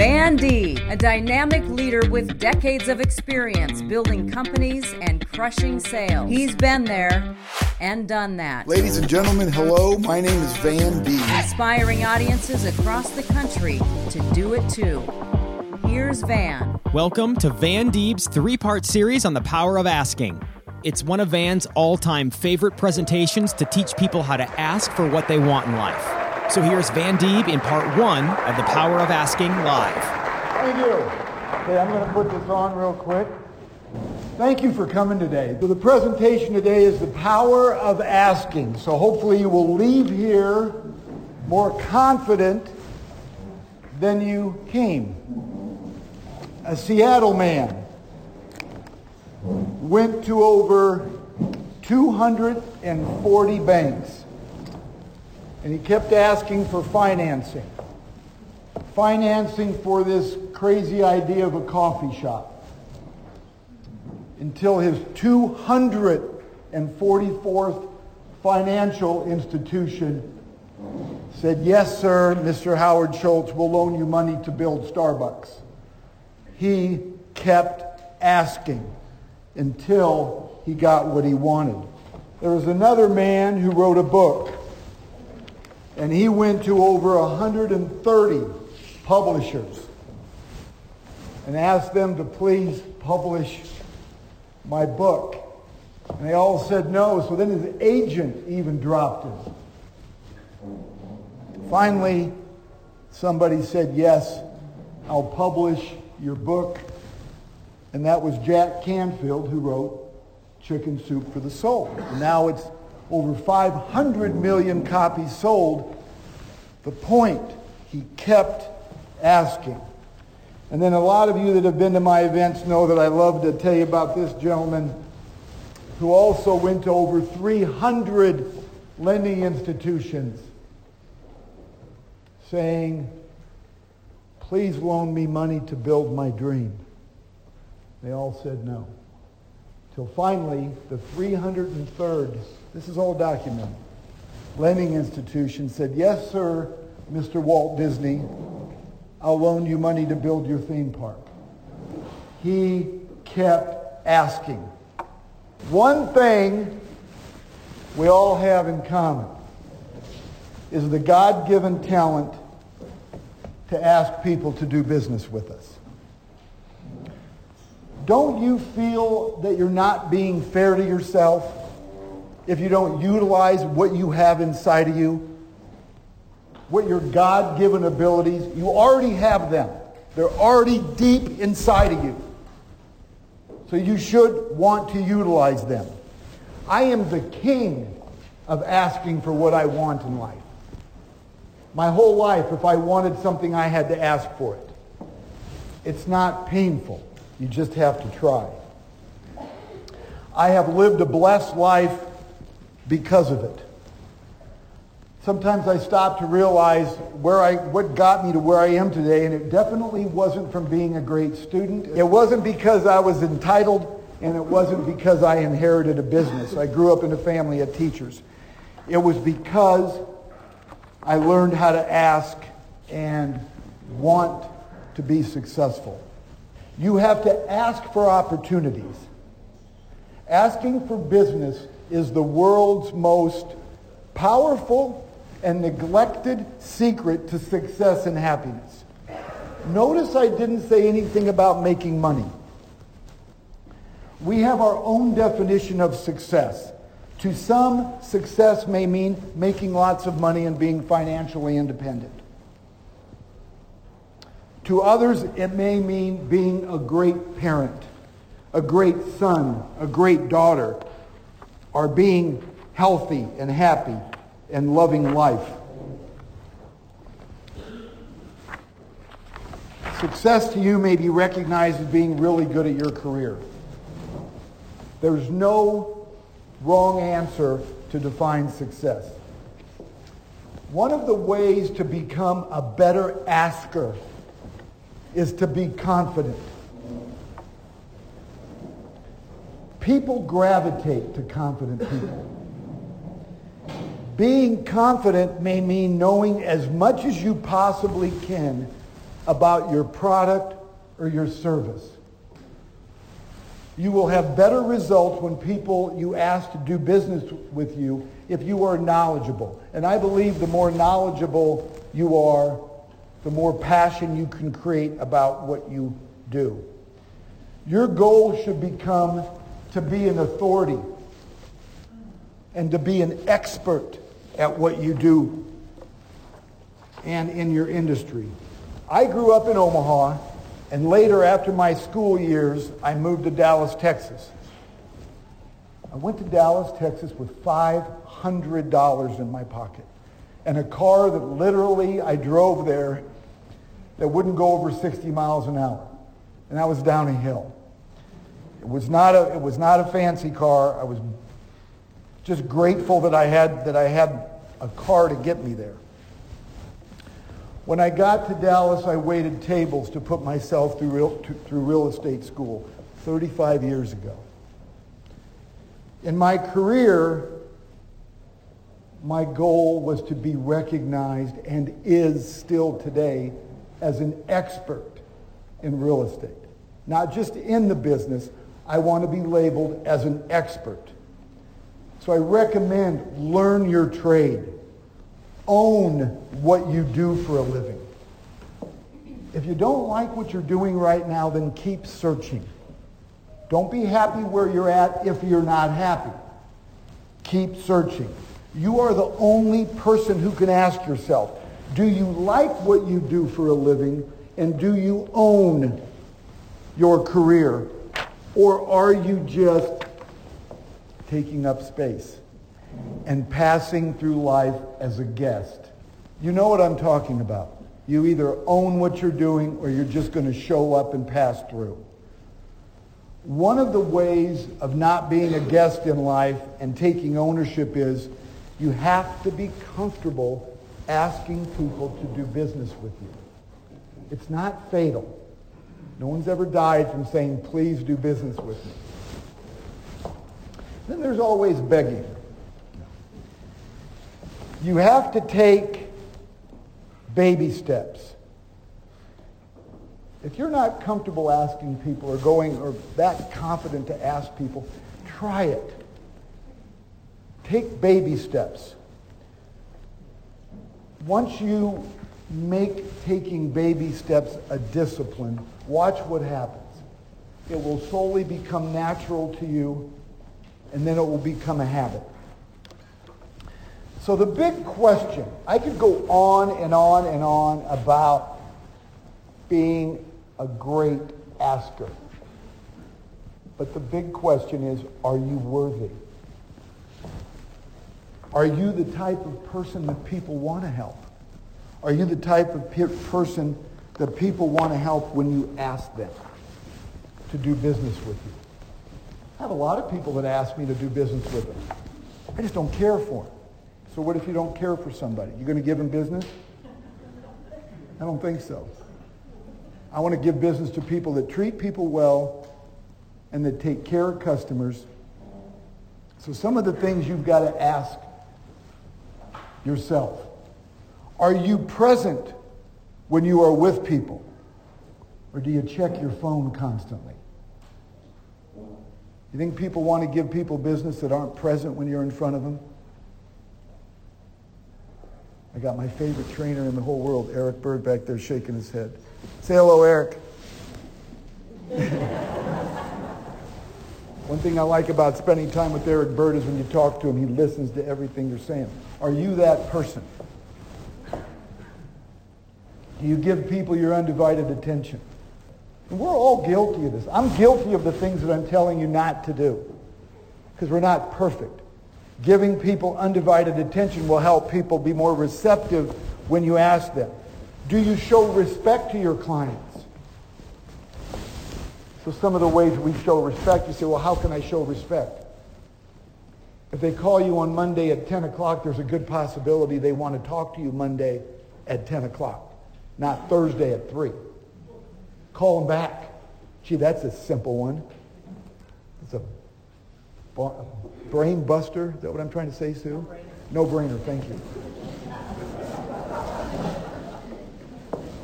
Van Deeb, a dynamic leader with decades of experience building companies and crushing sales. He's been there and done that. Ladies and gentlemen, hello. My name is Van Deeb. Inspiring audiences across the country to do it too. Here's Van. Welcome to Van Deeb's three part series on the power of asking. It's one of Van's all time favorite presentations to teach people how to ask for what they want in life. So here's Van Deeb in part one of The Power of Asking Live. Thank you. Okay, I'm going to put this on real quick. Thank you for coming today. So the presentation today is the power of asking. So hopefully you will leave here more confident than you came. A Seattle man went to over 240 banks and he kept asking for financing. Financing for this crazy idea of a coffee shop. Until his 244th financial institution said, yes, sir, Mr. Howard Schultz, we'll loan you money to build Starbucks. He kept asking until he got what he wanted. There was another man who wrote a book and he went to over 130 publishers and asked them to please publish my book. And they all said no, so then his agent even dropped him. Finally, somebody said, yes, I'll publish your book. And that was Jack Canfield who wrote Chicken Soup for the Soul. And Now it's over 500 million copies sold. The point, he kept asking. And then a lot of you that have been to my events know that I love to tell you about this gentleman who also went to over 300 lending institutions saying, please loan me money to build my dream. They all said no. Till finally, the 303rd this is all documented. Lending institution said, yes, sir, Mr. Walt Disney, I'll loan you money to build your theme park. He kept asking. One thing we all have in common is the God-given talent to ask people to do business with us. Don't you feel that you're not being fair to yourself? if you don't utilize what you have inside of you, what your God-given abilities, you already have them. They're already deep inside of you. So you should want to utilize them. I am the king of asking for what I want in life. My whole life, if I wanted something, I had to ask for it. It's not painful. You just have to try. I have lived a blessed life because of it. Sometimes I stop to realize where I, what got me to where I am today, and it definitely wasn't from being a great student. It wasn't because I was entitled, and it wasn't because I inherited a business. I grew up in a family of teachers. It was because I learned how to ask and want to be successful. You have to ask for opportunities. Asking for business is the world's most powerful and neglected secret to success and happiness. Notice I didn't say anything about making money. We have our own definition of success. To some, success may mean making lots of money and being financially independent. To others, it may mean being a great parent, a great son, a great daughter, or being healthy and happy and loving life. Success to you may be recognized as being really good at your career. There's no wrong answer to define success. One of the ways to become a better asker is to be confident. People gravitate to confident people. Being confident may mean knowing as much as you possibly can about your product or your service. You will have better results when people you ask to do business with you if you are knowledgeable. And I believe the more knowledgeable you are, the more passion you can create about what you do. Your goal should become to be an authority and to be an expert at what you do and in your industry. I grew up in Omaha, and later, after my school years, I moved to Dallas, Texas. I went to Dallas, Texas with $500 in my pocket and a car that literally I drove there that wouldn't go over 60 miles an hour. And that was down a hill. It was not a, it was not a fancy car. I was just grateful that I had, that I had a car to get me there. When I got to Dallas, I waited tables to put myself through real, to, through real estate school 35 years ago. In my career, my goal was to be recognized and is still today as an expert in real estate. Not just in the business, I want to be labeled as an expert. So I recommend learn your trade. Own what you do for a living. If you don't like what you're doing right now, then keep searching. Don't be happy where you're at if you're not happy. Keep searching. You are the only person who can ask yourself, do you like what you do for a living and do you own your career or are you just taking up space and passing through life as a guest? You know what I'm talking about. You either own what you're doing or you're just going to show up and pass through. One of the ways of not being a guest in life and taking ownership is you have to be comfortable asking people to do business with you. It's not fatal. No one's ever died from saying, please do business with me. Then there's always begging. You have to take baby steps. If you're not comfortable asking people or going or that confident to ask people, try it. Take baby steps. Once you make taking baby steps a discipline, watch what happens. It will slowly become natural to you, and then it will become a habit. So the big question, I could go on and on and on about being a great asker. But the big question is, are you worthy? Are you the type of person that people want to help? Are you the type of pe- person that people want to help when you ask them to do business with you? I have a lot of people that ask me to do business with them. I just don't care for them. So what if you don't care for somebody? You going to give them business? I don't think so. I want to give business to people that treat people well and that take care of customers. So some of the things you've got to ask yourself. Are you present when you are with people? Or do you check your phone constantly? You think people want to give people business that aren't present when you're in front of them? I got my favorite trainer in the whole world, Eric Bird, back there shaking his head. Say hello, Eric. One thing I like about spending time with Eric Bird is when you talk to him, he listens to everything you're saying. Are you that person? Do you give people your undivided attention? And we're all guilty of this. I'm guilty of the things that I'm telling you not to do because we're not perfect. Giving people undivided attention will help people be more receptive when you ask them. Do you show respect to your clients? So some of the ways we show respect, you say, well, how can I show respect? If they call you on Monday at 10 o'clock, there's a good possibility they want to talk to you Monday at 10 o'clock, not Thursday at 3. Call them back. Gee, that's a simple one. It's a brain buster. Is that what I'm trying to say, Sue? No brainer. No brainer. Thank you.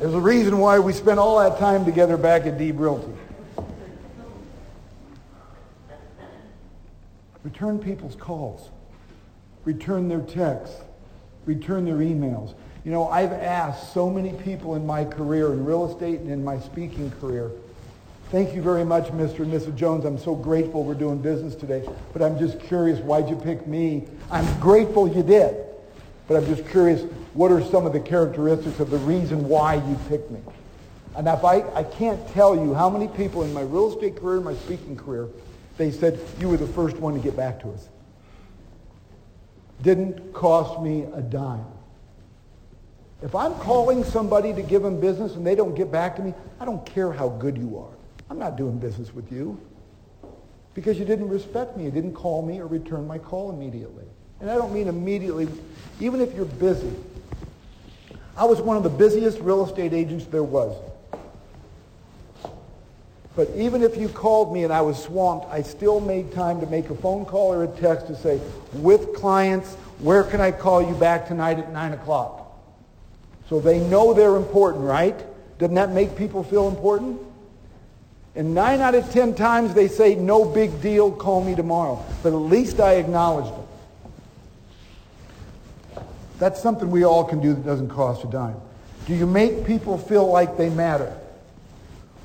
There's a reason why we spent all that time together back at Deeb Realty. Return people's calls. Return their texts. Return their emails. You know, I've asked so many people in my career, in real estate and in my speaking career, thank you very much, Mr. and Mrs. Jones. I'm so grateful we're doing business today. But I'm just curious, why'd you pick me? I'm grateful you did. But I'm just curious, what are some of the characteristics of the reason why you picked me? And if I, I can't tell you how many people in my real estate career, my speaking career, they said, you were the first one to get back to us. Didn't cost me a dime. If I'm calling somebody to give them business and they don't get back to me, I don't care how good you are. I'm not doing business with you because you didn't respect me. You didn't call me or return my call immediately. And I don't mean immediately, even if you're busy. I was one of the busiest real estate agents there was. But even if you called me and I was swamped, I still made time to make a phone call or a text to say, with clients, where can I call you back tonight at 9 o'clock? So they know they're important, right? Doesn't that make people feel important? And 9 out of 10 times they say, no big deal, call me tomorrow. But at least I acknowledged them. That's something we all can do that doesn't cost a dime. Do you make people feel like they matter?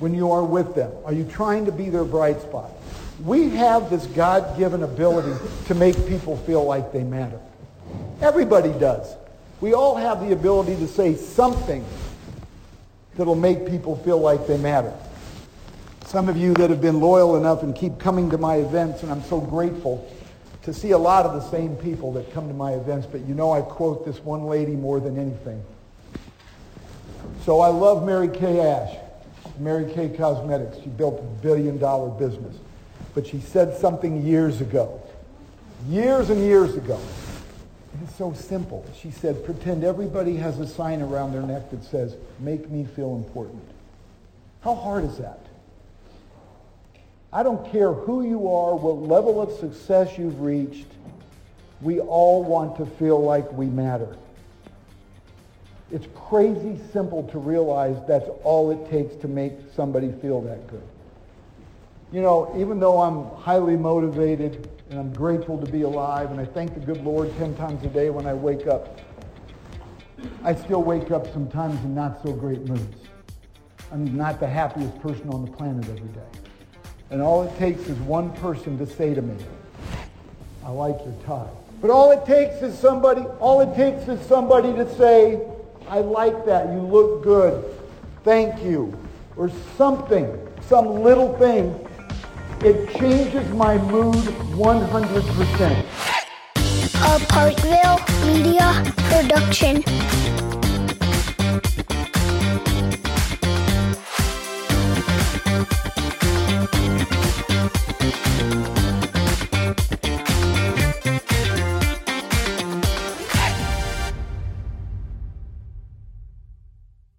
When you are with them? Are you trying to be their bright spot? We have this God-given ability to make people feel like they matter. Everybody does. We all have the ability to say something that'll make people feel like they matter. Some of you that have been loyal enough and keep coming to my events, and I'm so grateful to see a lot of the same people that come to my events, but you know I quote this one lady more than anything. So I love Mary Kay Ash. Mary Kay Cosmetics. She built a billion dollar business. But she said something years ago, years and years ago. It's so simple. She said, pretend everybody has a sign around their neck that says, make me feel important. How hard is that? I don't care who you are, what level of success you've reached. We all want to feel like we matter. It's crazy simple to realize that's all it takes to make somebody feel that good. You know, even though I'm highly motivated and I'm grateful to be alive and I thank the good Lord 10 times a day when I wake up, I still wake up sometimes in not so great moods. I'm not the happiest person on the planet every day. And all it takes is one person to say to me, I like your tie. But all it takes is somebody, all it takes is somebody to say, I like that. You look good. Thank you. Or something, some little thing. It changes my mood 100%. A Parkville Media Production.